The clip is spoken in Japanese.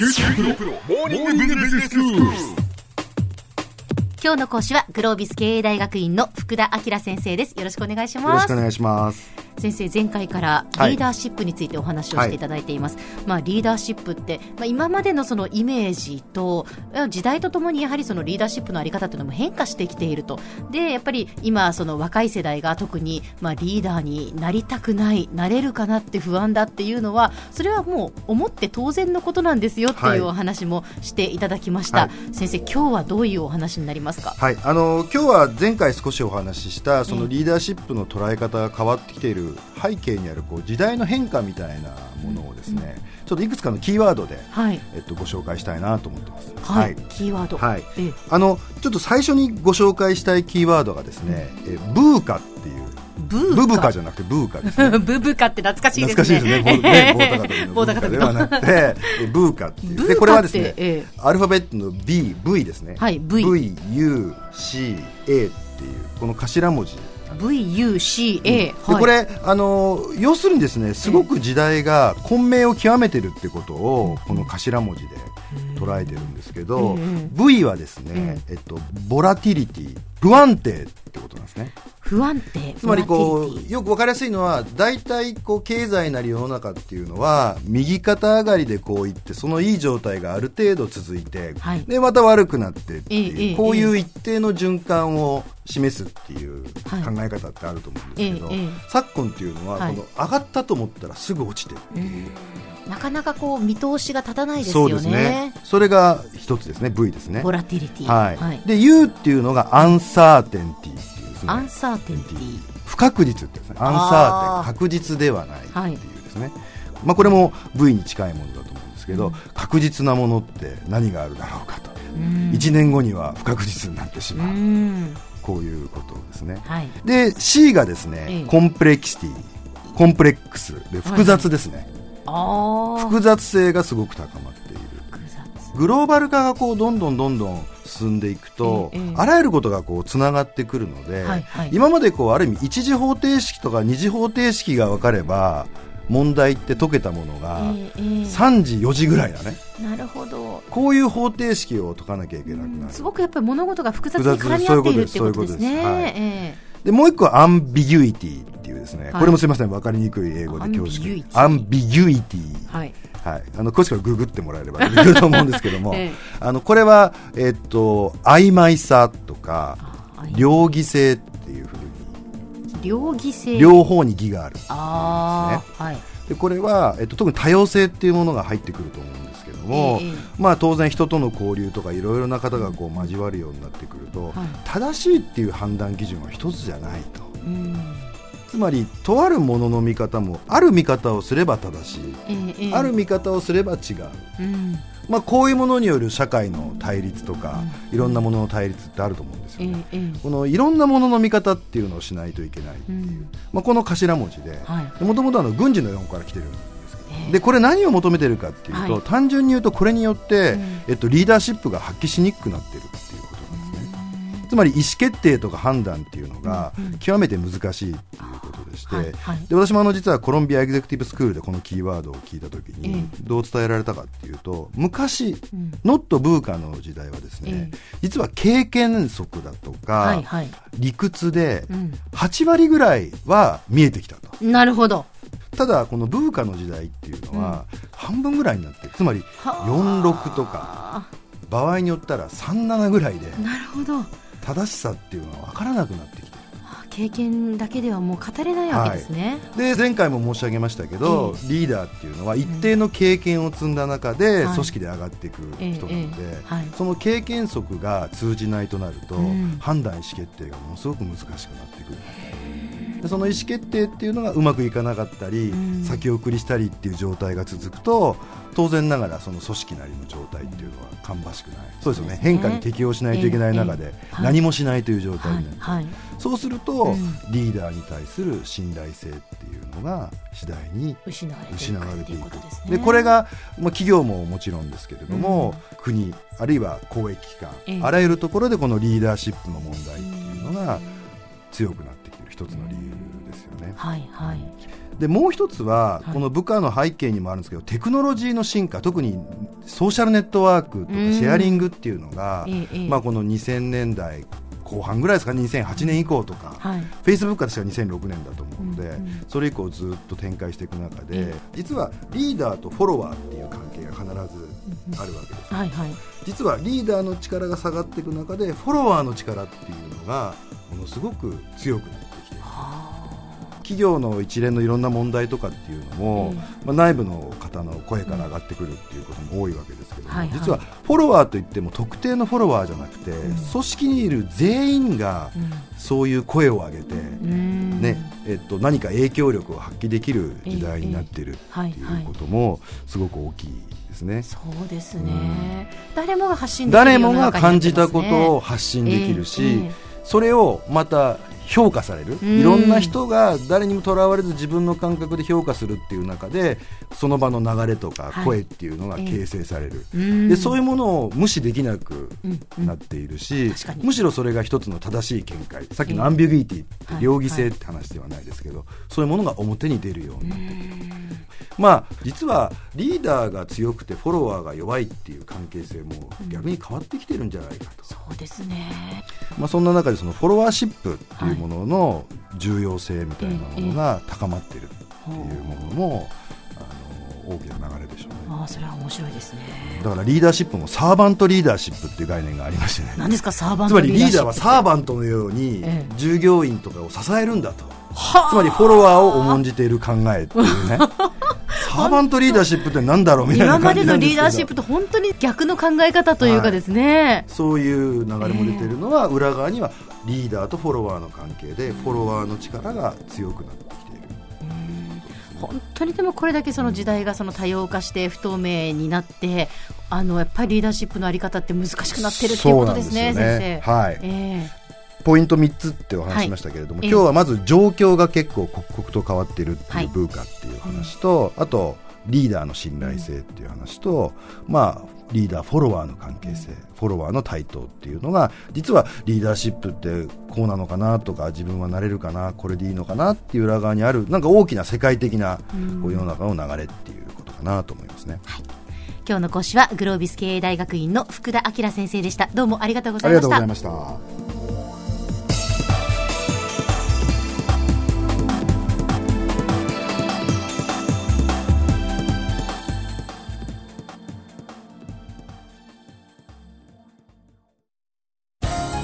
今日の講師はグロービス経営大学院の福田明先生です。よろしくお願いしよろますしくお願いします。先生前回からはい。リーダーシップについてお話をしていただいています、まあ、リーダーシップって、まあ、今までのそのイメージと時代とともにやはりそのリーダーシップのあり方というのも変化してきていると。でやっぱり今その若い世代が特にまあリーダーになりたくないなれるかなって不安だっていうのはそれはもう思って当然のことなんですよっていうお話もしていただきました、はい。先生今日はどういうお話になりますか？はい、あの今日は前回少しお話ししたそええのリーダーシップの捉え方が変わってきている背景にあるこう時代の変化みたいなものをですね、ちょっといくつかのキーワードで、はい、えっと、ご紹介したいなと思ってます。はいキーワード、はいええあのちょっと最初にご紹介したいキーワードがですね、えブーカっていうブーカブブカじゃなくてブーカですね。ブブカって懐かしいですね。懐かしいですね。ボね 棒高跳びのブーカではなくて、えブーカっていう。で、これはですね、ええアルファベットの B、V ですね。はい V V、U、C、A っていう、この頭文字。VUCA、ではい、これ、あのー要するにですねすごく時代が混迷を極めてるってことをこの頭文字で捉えてるんですけど、うん V はですね、えっと、ボラティリティ不安定ってことなんですね。不安定、つまりこうよく分かりやすいのは大体こう経済なり世の中っていうのは右肩上がりでこういってそのいい状態がある程度続いて、はい。でまた悪くなってっていう、ええこういう一定の循環を示すっていうはい。考え方ってあると思うんですけど、ええええ。昨今っていうのは、はい。この上がったと思ったらすぐ落ちてるっていう、うん。なかなかこう見通しが立たないですよそうですね。それが一つですね。V ですね。ボラティリティ、はい。で U っていうのがアンサーテンティですね。アンサーテンティ不確実ってやつね。アンサあー。ーテン確実ではないっていうですね、まあ、これも V に近いものだと思うんですけど、確実なものって何があるだろうかと、うん。1年後には不確実になってしうまう、ん。こういうことですね。はい。で C がですね、ええ。コンプレキシティコンプレックスで複雑ですね、ああ複雑性がすごく高まっているグローバル化がこうどんどんどんどん進んでいくと、ええええ。あらゆることがこうつながってくるので、はいはい。今までこうある意味一次方程式とか二次方程式が分かれば問題って解けたものがええええ。3時4時ぐらいだね。なるほど。こういう方程式を解かなきゃいけなくなる。すごくやっぱり物事が複雑に絡み合っているっていうことですねです。えでもう一個はアンビギュイティっていうですね、はい。これもすみません。分かりにくい英語で恐縮。アアンビギュイティえはい。はい、あの詳しくはググってもらえれば出てくると思うんですけども、ええ。あのこれは、えっと曖昧さとか両義性っていうふうに。両義性両方に義がある。ああ、はい。でこれは、えっと、特に多様性っていうものが入ってくると思うんですけども、ええまあ、当然人との交流とかいろいろな方がこう交わるようになってくると、はい。正しいっていう判断基準は一つじゃないと。うんつまりとあるものの見方もある見方をすれば正しい、ええええ。ある見方をすれば違う。うん。まあ、こういうものによる社会の対立とか、いろんなものの対立ってあると思うんですよえね。えええこのいろんなものの見方っていうのをしないといけないっていう、うん。まあ、この頭文字ではい。もともと軍事の4から来てるんですけど、ええ。でこれ何を求めてるかっていうと、はい。単純に言うとこれによって、うん。えっと、リーダーシップが発揮しにくくなってるっていうことなんですね。つまり意思決定とか判断っていうのがうんうん。極めて難しいっていうして、はいはい。で私もあの実はコロンビアエグゼクティブスクールでこのキーワードを聞いたときにえどう伝えられたかっていうと昔、うん。ノットブーカの時代はですね、ええ。実は経験則だとか、はいはい。理屈でうん。8割ぐらいは見えてきたと。なるほど。ただこのブーカの時代っていうのは半分ぐらいになってるつまりはあ。46とか場合によったら37ぐらいでなるほど。正しさっていうのは分からなくなってきてるあ経験だけではもう語れないわけですね、で前回も申し上げましたけど、リーダーっていうのは一定の経験を積んだ中ではい。組織で上がっていく人なので、ええはい。その経験則が通じないとなると、うん。判断意思決定がものすごく難しくなってくるでその意思決定っていうのがうまくいかなかったり、うん。先送りしたりっていう状態が続くと当然ながらその組織なりの状態っていうのは芳しくない。そうですよね。ね。変化に適応しないといけない中で何もしないという状態はいになる、はいそうすると、うん。リーダーに対する信頼性っていうのが次第に失われていくですね。でこれが、まあ、企業ももちろんですけれども、国あるいは公益機関、ええ。あらゆるところでこのリーダーシップの問題っていうのが強くなって一つの理由ですよね。はいはい。でもう一つは、はい。この部下の背景にもあるんですけどテクノロジーの進化特にソーシャルネットワークとかうん。シェアリングっていうのが、まあ、この2000年代後半ぐらいですかね2008年以降とか、はい。フェイスブックは確か2006年だと思うので、うんうん。それ以降ずっと展開していく中で、え実はリーダーとフォロワーっていう関係が必ずあるわけです、はいはい。実はリーダーの力が下がっていく中でフォロワーの力っていうのがものすごく強くなる企業の一連のいろんな問題とかっていうのも、まあ、内部の方の声から上がってくるっていうことも多いわけですけども、はいはい。実はフォロワーといっても特定のフォロワーじゃなくて、ん。組織にいる全員がそういう声を上げて、うん。ねえっと、何か影響力を発揮できる時代になっているええっていうこともすごく大きいですね。そうですね、誰もが発信できる誰もが感じたことを発信できるし、えええ。それをまた評価される、うん。いろんな人が誰にもとらわれず自分の感覚で評価するっていう中でその場の流れとかはい。声っていうのが形成される、うん。でそういうものを無視できなくうんうん。なっているし、確かに。むしろそれが一つの正しい見解。さっきのアンビュギーティってはい。両義性って話ではないですけど、そういうものが表に出るようになってくるまあ実はリーダーが強くてフォロワーが弱いっていう関係性も逆に変わってきてるんじゃないかと、そうですね。まあ、そんな中でそのフォロワーシップっていうものの重要性みたいなものが高まっているっていうものもあの大きな流れでしょうね。ああそれは面白いですね。だからリーダーシップもサーバントリーダーシップっていう概念がありましてね。何ですかサーバンつまりトリーダーシップリーダーはサーバントのようにええ。従業員とかを支えるんだと、はあつまりフォロワーを重んじている考えっていうね。サーバントリーダーシップってなんだろうみたいな今までのリーダーシップと本当に逆の考え方というかですね、そういう流れも出てるのは、裏側にはリーダーとフォロワーの関係でフォロワーの力が強くなってきている。本当にでもこれだけその時代がその多様化して不透明になってあのやっぱりリーダーシップのあり方って難しくなってるっていうことですねすよ先生。ねはい。えポイント3つってお話ししましたけれども、はい。今日はまず状況が結構刻々と変わっているってはい。いう文化っていう話と、あとリーダーの信頼性っていう話と、まあリーダーフォロワーの関係性、フォロワーの対等っていうのが実はリーダーシップってこうなのかなとか自分はなれるかなこれでいいのかなっていう裏側にあるなんか大きな世界的なこう世の中の流れっていうことかなと思いますね。今日の講師はグロービス経営大学院の福田明先生でした。どうもありがとうござあいました。りがとうございました。